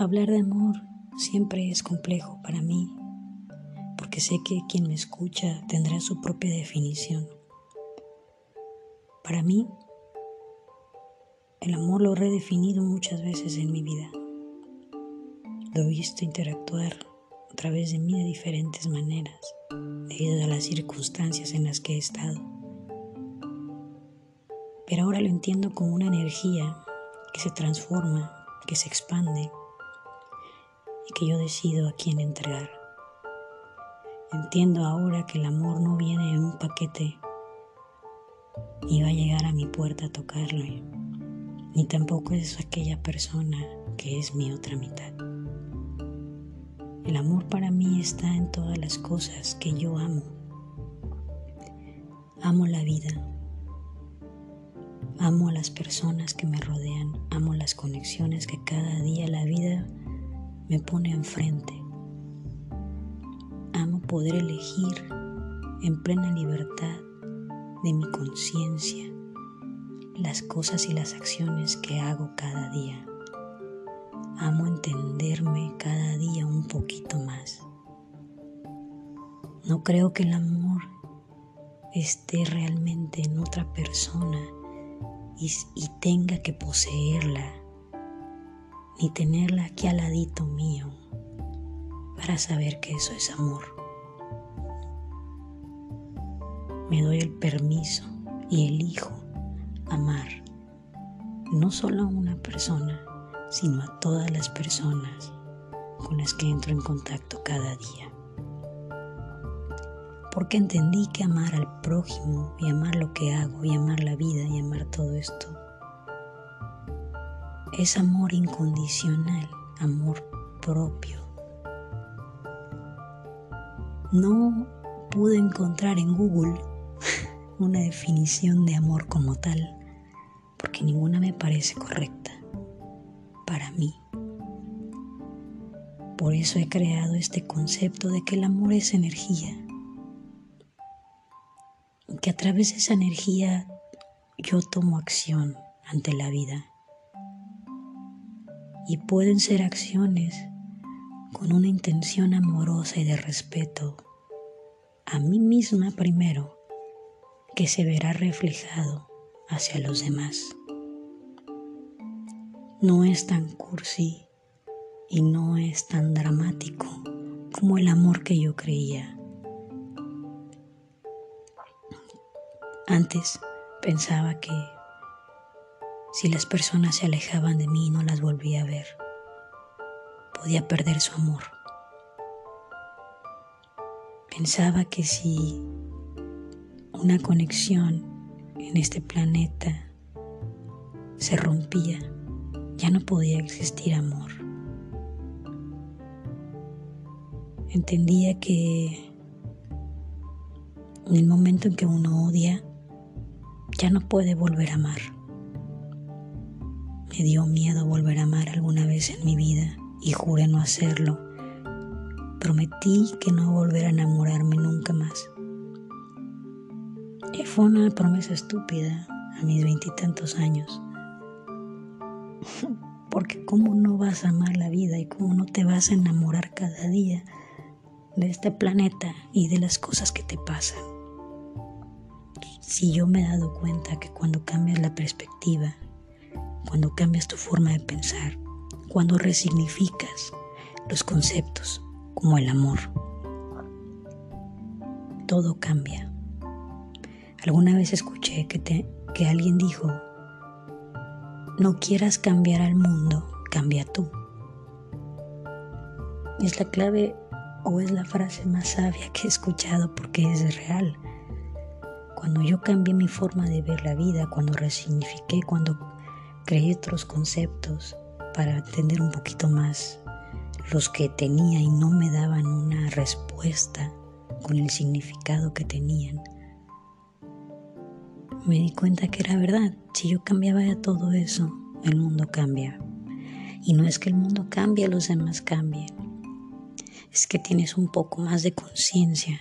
Hablar de amor siempre es complejo para mí, porque sé que quien me escucha tendrá su propia definición. Para mí, el amor lo he redefinido muchas veces en mi vida. Lo he visto interactuar a través de mí de diferentes maneras, debido a las circunstancias en las que he estado. Pero ahora lo entiendo como una energía que se transforma, que se expande que yo decido a quién entregar. Entiendo ahora que el amor no viene en un paquete ni va a llegar a mi puerta a tocarlo, ni tampoco es aquella persona que es mi otra mitad. El amor para mí está en todas las cosas que yo amo. Amo la vida. Amo a las personas que me rodean. Amo las conexiones que cada día la vida me pone enfrente. Amo poder elegir en plena libertad de mi conciencia las cosas y las acciones que hago cada día. Amo entenderme cada día un poquito más. No creo que el amor esté realmente en otra persona y, tenga que poseerla, ni tenerla aquí al ladito mío para saber que eso es amor. Me doy el permiso y elijo amar no solo a una persona, sino a todas las personas con las que entro en contacto cada día. Porque entendí que amar al prójimo y amar lo que hago y amar la vida y amar todo esto es amor incondicional, amor propio. No pude encontrar en Google una definición de amor como tal, porque ninguna me parece correcta para mí. Por eso he creado este concepto de que el amor es energía. Que a través de esa energía yo tomo acción ante la vida. Y pueden ser acciones con una intención amorosa y de respeto a mí misma primero, que se verá reflejado hacia los demás no es tan cursi y no es tan dramático como el amor que yo creía. Antes pensaba que si las personas se alejaban de mí y no las volvía a ver, podía perder su amor. Pensaba que si una conexión en este planeta se rompía, ya no podía existir amor. Entendía que en el momento en que uno odia, ya no puede volver a amar. Me dio miedo volver a amar alguna vez en mi vida y juré no hacerlo. Prometí que no volver a enamorarme nunca más. Y fue una promesa estúpida a mis veintitantos años. Porque cómo no vas a amar la vida y cómo no te vas a enamorar cada día de este planeta y de las cosas que te pasan. Si yo me he dado cuenta que cuando cambias la perspectiva, cuando cambias tu forma de pensar, cuando resignificas los conceptos como el amor, todo cambia. Alguna vez escuché que, te, que alguien dijo, no quieras cambiar al mundo, cambia tú. Es la clave o es la frase más sabia que he escuchado porque es real. Cuando yo cambié mi forma de ver la vida, cuando resignifiqué, cuando creé otros conceptos para entender un poquito más los que tenía y no me daban una respuesta con el significado que tenían, me di cuenta que era verdad. Si yo cambiaba todo eso, el mundo cambia. Y no es que el mundo cambie, los demás cambien. Es que tienes un poco más de conciencia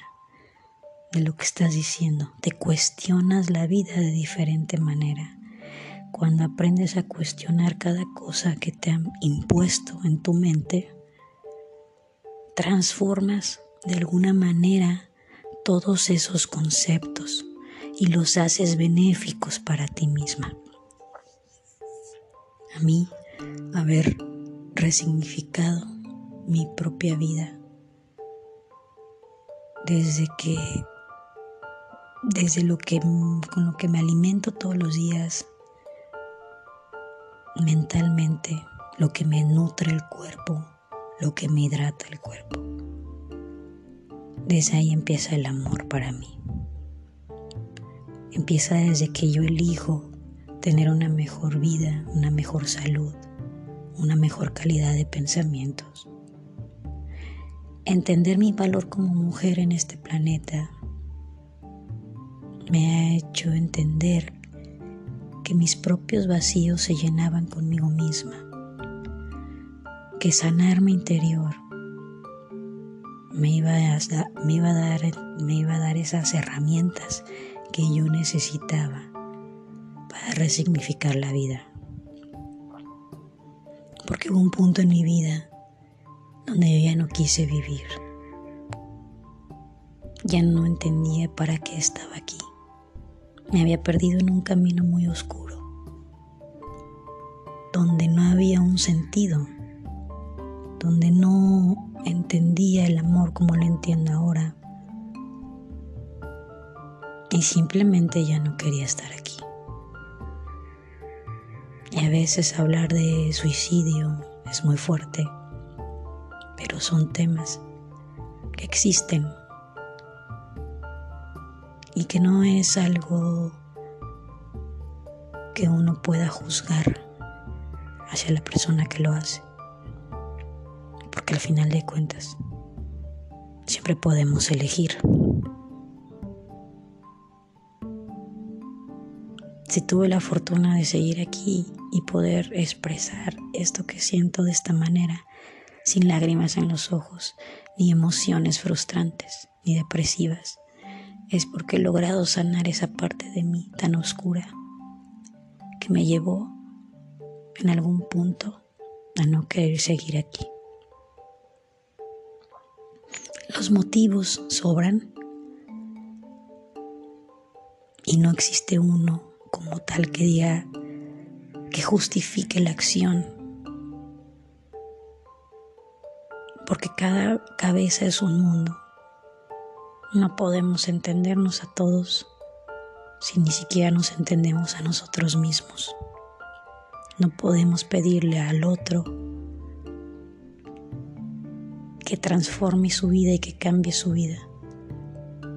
de lo que estás diciendo. Te cuestionas la vida de diferente manera. Cuando aprendes a cuestionar cada cosa que te han impuesto en tu mente, transformas de alguna manera todos esos conceptos y los haces benéficos para ti misma. A mí, haber resignificado mi propia vida desde que desde lo que con lo que me alimento todos los días mentalmente, lo que me nutre el cuerpo, lo que me hidrata el cuerpo. Desde ahí empieza el amor para mí. Empieza desde que yo elijo tener una mejor vida, una mejor salud, una mejor calidad de pensamientos. Entender mi valor como mujer en este planeta me ha hecho entender que mis propios vacíos se llenaban conmigo misma, que sanar mi interior me iba, a, me iba a dar, me iba a dar esas herramientas que yo necesitaba para resignificar la vida. Porque hubo un punto en mi vida donde yo ya no quise vivir. Ya no entendía para qué estaba aquí. Me había perdido en un camino muy oscuro, donde no había un sentido, donde no entendía el amor como lo entiendo ahora. Y simplemente ya no quería estar aquí. Y a veces hablar de suicidio es muy fuerte, pero son temas que existen y que no es algo que uno pueda juzgar hacia la persona que lo hace. Porque al final de cuentas, siempre podemos elegir. Si tuve la fortuna de seguir aquí y poder expresar esto que siento de esta manera, sin lágrimas en los ojos, ni emociones frustrantes, ni depresivas, es porque he logrado sanar esa parte de mí tan oscura que me llevó en algún punto a no querer seguir aquí. Los motivos sobran y no existe uno como tal que diga que justifique la acción. Porque cada cabeza es un mundo no podemos entendernos a todos si ni siquiera nos entendemos a nosotros mismos. No podemos pedirle al otro que transforme su vida y que cambie su vida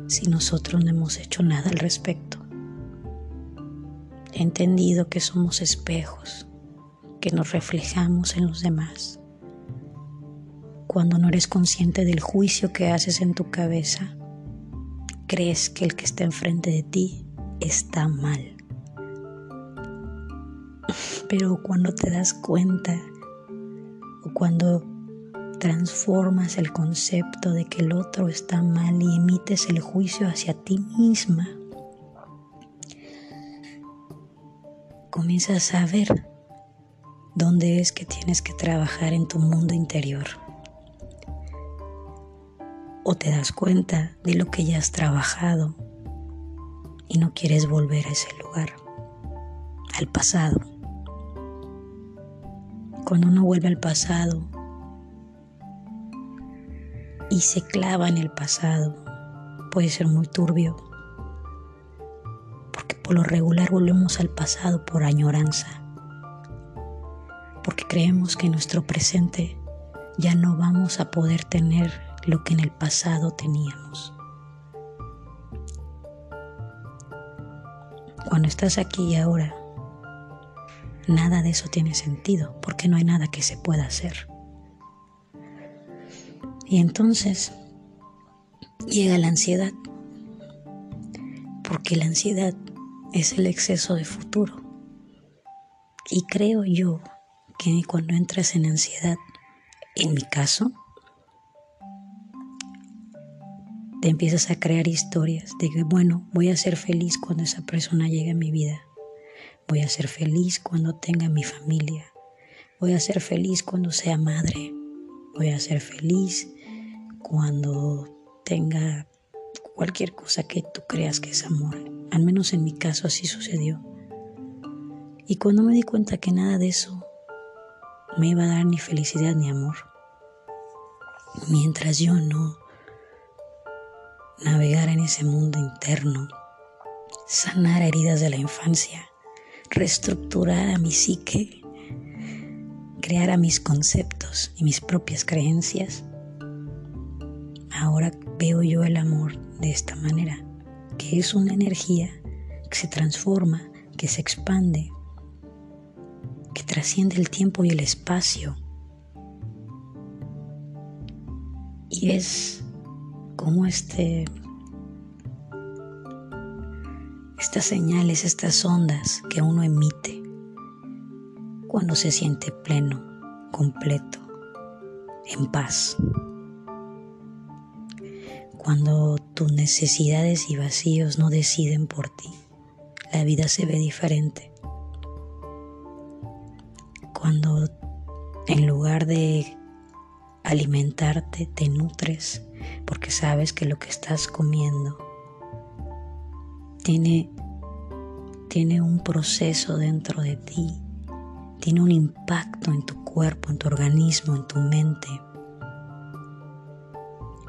si nosotros no hemos hecho nada al respecto. He entendido que somos espejos, que nos reflejamos en los demás. Cuando no eres consciente del juicio que haces en tu cabeza, crees que el que está enfrente de ti está mal. Pero cuando te das cuenta o cuando transformas el concepto de que el otro está mal y emites el juicio hacia ti misma, comienzas a ver dónde es que tienes que trabajar en tu mundo interior o te das cuenta de lo que ya has trabajado y no quieres volver a ese lugar, al pasado. Cuando uno vuelve al pasado y se clava en el pasado, puede ser muy turbio, porque por lo regular volvemos al pasado por añoranza, porque creemos que en nuestro presente ya no vamos a poder tener lo que en el pasado teníamos. Cuando estás aquí y ahora, nada de eso tiene sentido porque no hay nada que se pueda hacer. Y entonces llega la ansiedad, porque la ansiedad es el exceso de futuro. Y creo yo que cuando entras en ansiedad, en mi caso, te empiezas a crear historias de que, bueno, voy a ser feliz cuando esa persona llegue a mi vida. Voy a ser feliz cuando tenga mi familia. Voy a ser feliz cuando sea madre. Voy a ser feliz cuando tenga cualquier cosa que tú creas que es amor. Al menos en mi caso así sucedió. Y cuando me di cuenta que nada de eso me iba a dar ni felicidad ni amor, mientras yo no navegara en ese mundo interno, sanar heridas de la infancia, reestructurar a mi psique, crear a mis conceptos y mis propias creencias, ahora veo yo el amor de esta manera, que es una energía que se transforma, que se expande, que trasciende el tiempo y el espacio. Y es como este estas señales, estas ondas que uno emite cuando se siente pleno, completo, en paz cuando tus necesidades y vacíos no deciden por ti, la vida se ve diferente. Cuando en lugar de alimentarte te nutres porque sabes que lo que estás comiendo tiene, tiene un proceso dentro de ti, tiene un impacto en tu cuerpo, en tu organismo, en tu mente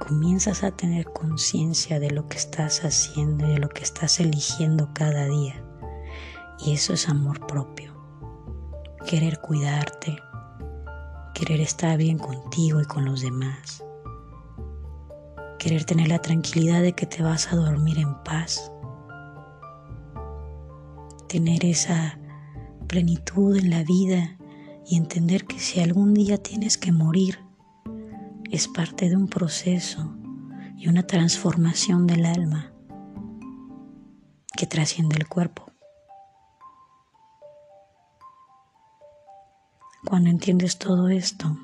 comienzas a tener conciencia de lo que estás haciendo y de lo que estás eligiendo cada día. Y eso es amor propio. Querer cuidarte, querer estar bien contigo y con los demás. Querer tener la tranquilidad de que te vas a dormir en paz. Tener esa plenitud en la vida y entender que si algún día tienes que morir, es parte de un proceso y una transformación del alma que trasciende el cuerpo. Cuando entiendes todo esto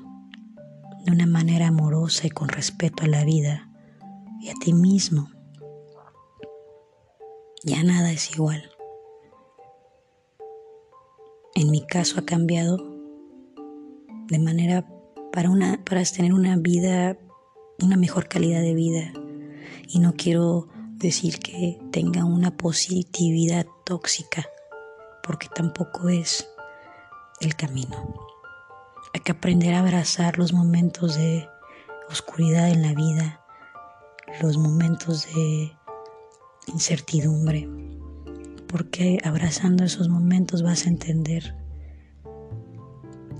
de una manera amorosa y con respeto a la vida y a ti mismo, ya nada es igual. En mi caso ha cambiado de manera para, una, para tener una vida, una mejor calidad de vida. Y no quiero decir que tenga una positividad tóxica, porque tampoco es el camino. Hay que aprender a abrazar los momentos de oscuridad en la vida, los momentos de incertidumbre, porque abrazando esos momentos vas a entender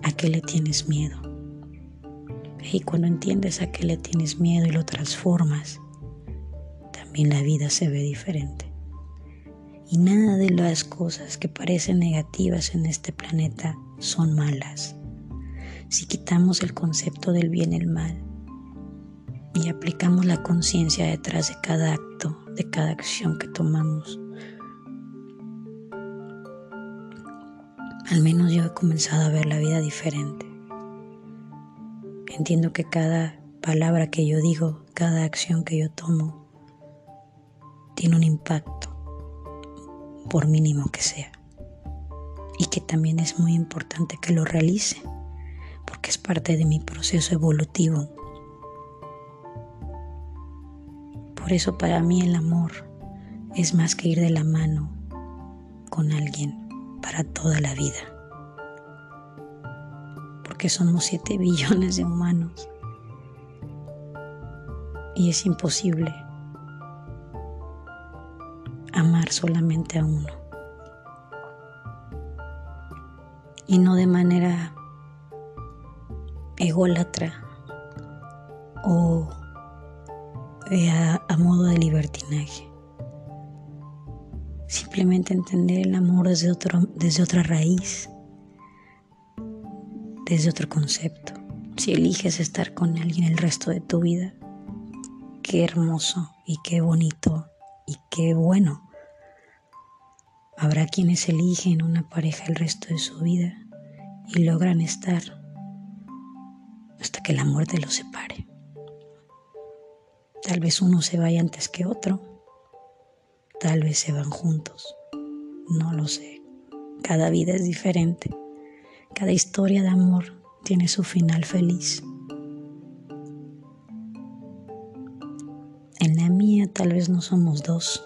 a qué le tienes miedo. Y cuando entiendes a qué le tienes miedo y lo transformas, también la vida se ve diferente. Y nada de las cosas que parecen negativas en este planeta son malas. Si quitamos el concepto del bien y el mal y aplicamos la conciencia detrás de cada acto, de cada acción que tomamos, al menos yo he comenzado a ver la vida diferente. Entiendo que cada palabra que yo digo, cada acción que yo tomo, tiene un impacto, por mínimo que sea. Y que también es muy importante que lo realice, porque es parte de mi proceso evolutivo. Por eso para mí el amor es más que ir de la mano con alguien para toda la vida que somos 7 billones de humanos. Y es imposible amar solamente a uno. Y no de manera ególatra o a, a modo de libertinaje. Simplemente entender el amor desde, otro, desde otra raíz desde otro concepto. Si eliges estar con alguien el resto de tu vida, qué hermoso y qué bonito y qué bueno. Habrá quienes eligen una pareja el resto de su vida y logran estar hasta que la muerte los separe. Tal vez uno se vaya antes que otro, tal vez se van juntos, no lo sé, cada vida es diferente, cada historia de amor tiene su final feliz. En la mía tal vez no somos dos,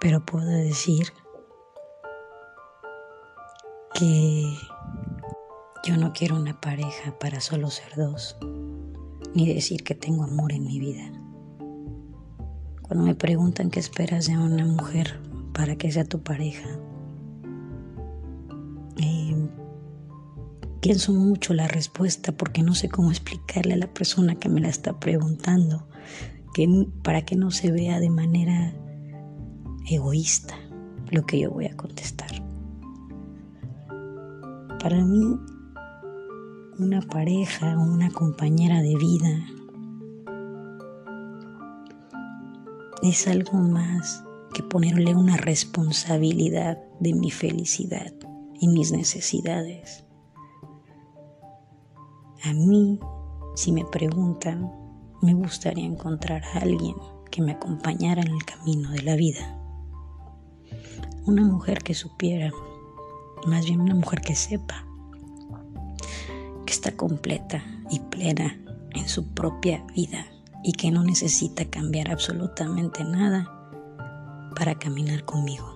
pero puedo decir que yo no quiero una pareja para solo ser dos, ni decir que tengo amor en mi vida. Cuando me preguntan qué esperas de una mujer para que sea tu pareja, eh, pienso mucho la respuesta porque no sé cómo explicarle a la persona que me la está preguntando, que, para que no se vea de manera egoísta lo que yo voy a contestar. Para mí, una pareja o una compañera de vida es algo más que ponerle una responsabilidad de mi felicidad y mis necesidades. A mí, si me preguntan, me gustaría encontrar a alguien que me acompañara en el camino de la vida. Una mujer que supiera, más bien una mujer que sepa, que está completa y plena en su propia vida y que no necesita cambiar absolutamente nada para caminar conmigo,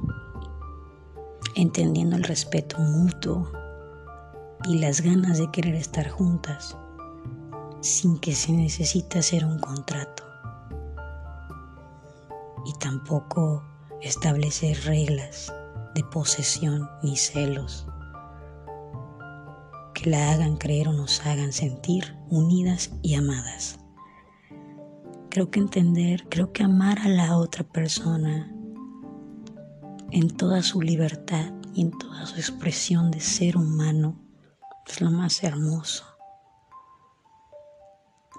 entendiendo el respeto mutuo y las ganas de querer estar juntas sin que se necesite hacer un contrato y tampoco establecer reglas de posesión ni celos que la hagan creer o nos hagan sentir unidas y amadas. Creo que entender, creo que amar a la otra persona en toda su libertad y en toda su expresión de ser humano es lo más hermoso.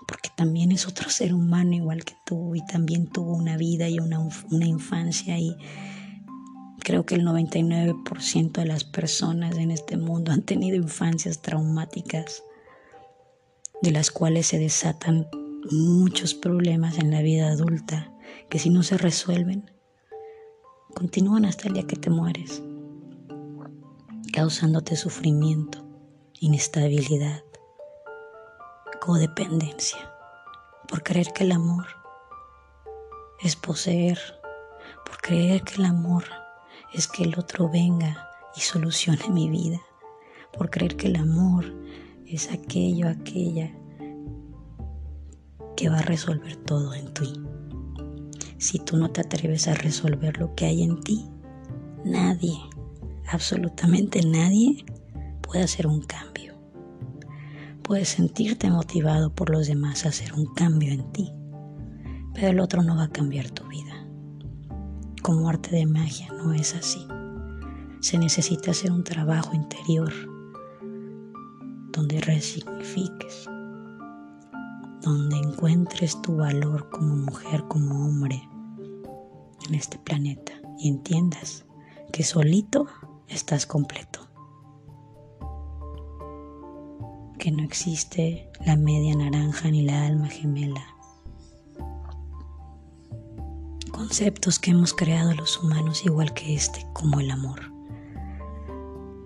Porque también es otro ser humano igual que tú y también tuvo una vida y una, una infancia y creo que el 99% de las personas en este mundo han tenido infancias traumáticas de las cuales se desatan muchos problemas en la vida adulta que si no se resuelven, continúan hasta el día que te mueres, causándote sufrimiento, inestabilidad, codependencia, por creer que el amor es poseer, por creer que el amor es que el otro venga y solucione mi vida, por creer que el amor es aquello, aquella que va a resolver todo en ti. Si tú no te atreves a resolver lo que hay en ti, nadie, absolutamente nadie, puede hacer un cambio. Puedes sentirte motivado por los demás a hacer un cambio en ti, pero el otro no va a cambiar tu vida. Como arte de magia no es así. Se necesita hacer un trabajo interior donde resignifiques donde encuentres tu valor como mujer, como hombre en este planeta y entiendas que solito estás completo. Que no existe la media naranja ni la alma gemela. Conceptos que hemos creado los humanos igual que este, como el amor.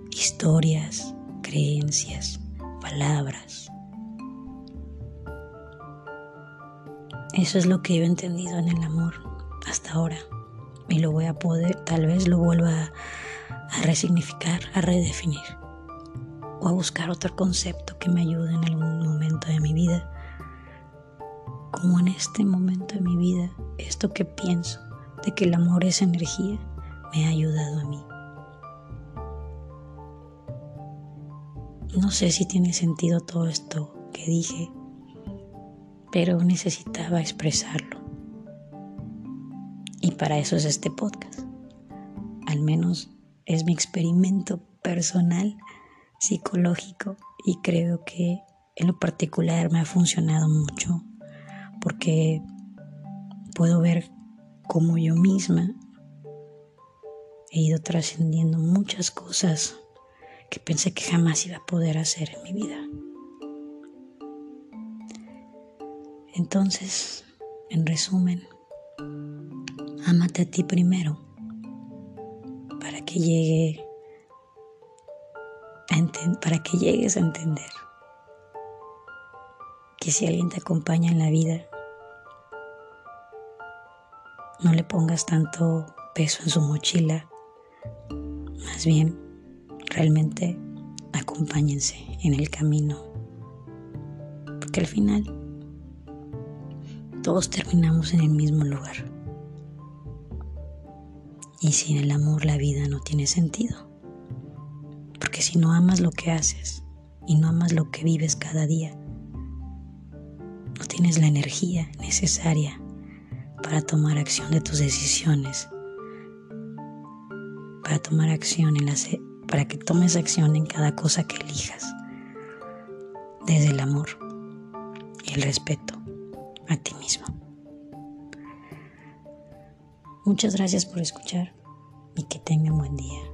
Historias, creencias, palabras, Eso es lo que yo he entendido en el amor hasta ahora. Y lo voy a poder, tal vez lo vuelva a resignificar, a redefinir. O a buscar otro concepto que me ayude en algún momento de mi vida. Como en este momento de mi vida, esto que pienso de que el amor es energía, me ha ayudado a mí. No sé si tiene sentido todo esto que dije, pero necesitaba expresarlo. Y para eso es este podcast. Al menos es mi experimento personal, psicológico, y creo que en lo particular me ha funcionado mucho porque puedo ver cómo yo misma he ido trascendiendo muchas cosas que pensé que jamás iba a poder hacer en mi vida. Entonces, en resumen, ámate a ti primero para que llegue para que llegues a entender que si alguien te acompaña en la vida, no le pongas tanto peso en su mochila, más bien realmente acompáñense en el camino, porque al final todos terminamos en el mismo lugar. Y sin el amor la vida no tiene sentido. Porque si no amas lo que haces y no amas lo que vives cada día, no tienes la energía necesaria para tomar acción de tus decisiones, para tomar acción en las, para que tomes acción en cada cosa que elijas, desde el amor y el respeto a ti mismo. Muchas gracias por escuchar y que tengan buen día.